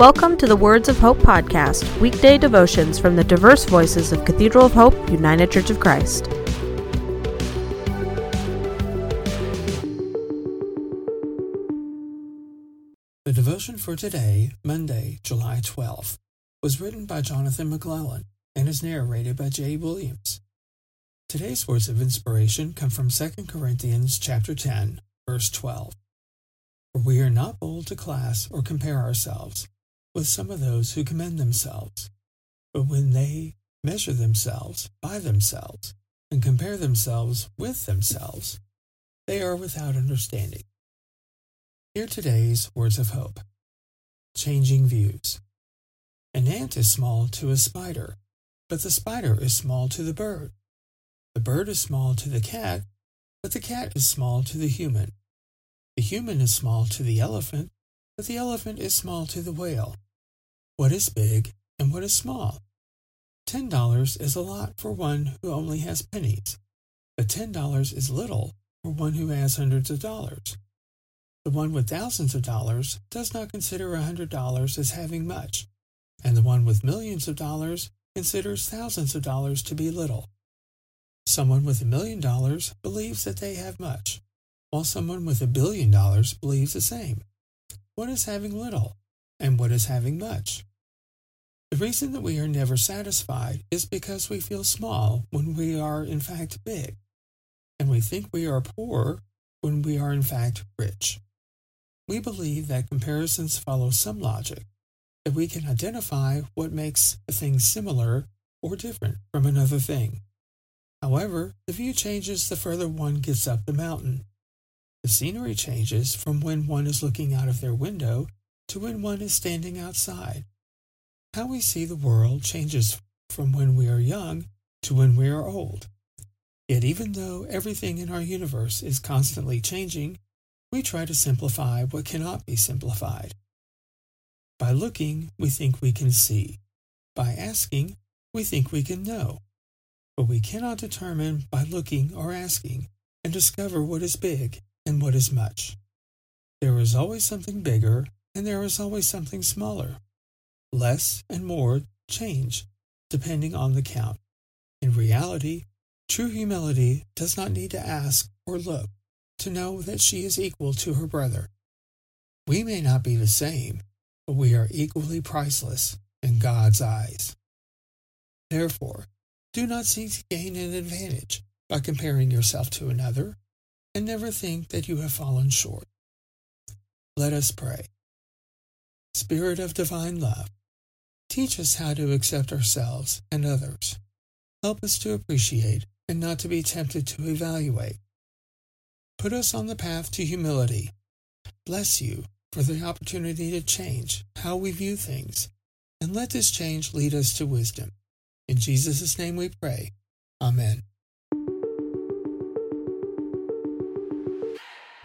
Welcome to the Words of Hope podcast, weekday devotions from the diverse voices of Cathedral of Hope, United Church of Christ. The devotion for today, Monday, July 12th, was written by Jonathan McClellan and is narrated by Jay Williams. Today's words of inspiration come from 2 Corinthians chapter 10, verse 12. For we are not bold to class or compare ourselves with some of those who commend themselves. But when they measure themselves by themselves and compare themselves with themselves, they are without understanding. Hear today's words of hope. Changing views. An ant is small to a spider, but the spider is small to the bird. The bird is small to the cat, but the cat is small to the human. The human is small to the elephant, but the elephant is small to the whale. What is big and what is small? Ten dollars is a lot for one who only has pennies, but ten dollars is little for one who has hundreds of dollars. The one with thousands of dollars does not consider a hundred dollars as having much, and the one with millions of dollars considers thousands of dollars to be little. Someone with a million dollars believes that they have much, while someone with a billion dollars believes the same. What is having little, and what is having much? The reason that we are never satisfied is because we feel small when we are in fact big, and we think we are poor when we are in fact rich. We believe that comparisons follow some logic, that we can identify what makes a thing similar or different from another thing. However, the view changes the further one gets up the mountain. The scenery changes from when one is looking out of their window to when one is standing outside. How we see the world changes from when we are young to when we are old. Yet, even though everything in our universe is constantly changing, we try to simplify what cannot be simplified. By looking, we think we can see. By asking, we think we can know. But we cannot determine by looking or asking and discover what is big and what is much. There is always something bigger, and there is always something smaller. Less and more change, depending on the count. In reality, true humility does not need to ask or look to know that she is equal to her brother. We may not be the same, but we are equally priceless in God's eyes. Therefore, do not seek to gain an advantage by comparing yourself to another and never think that you have fallen short. Let us pray. Spirit of divine love, teach us how to accept ourselves and others. Help us to appreciate and not to be tempted to evaluate. Put us on the path to humility. Bless you for the opportunity to change how we view things, and let this change lead us to wisdom. In Jesus' name we pray. Amen.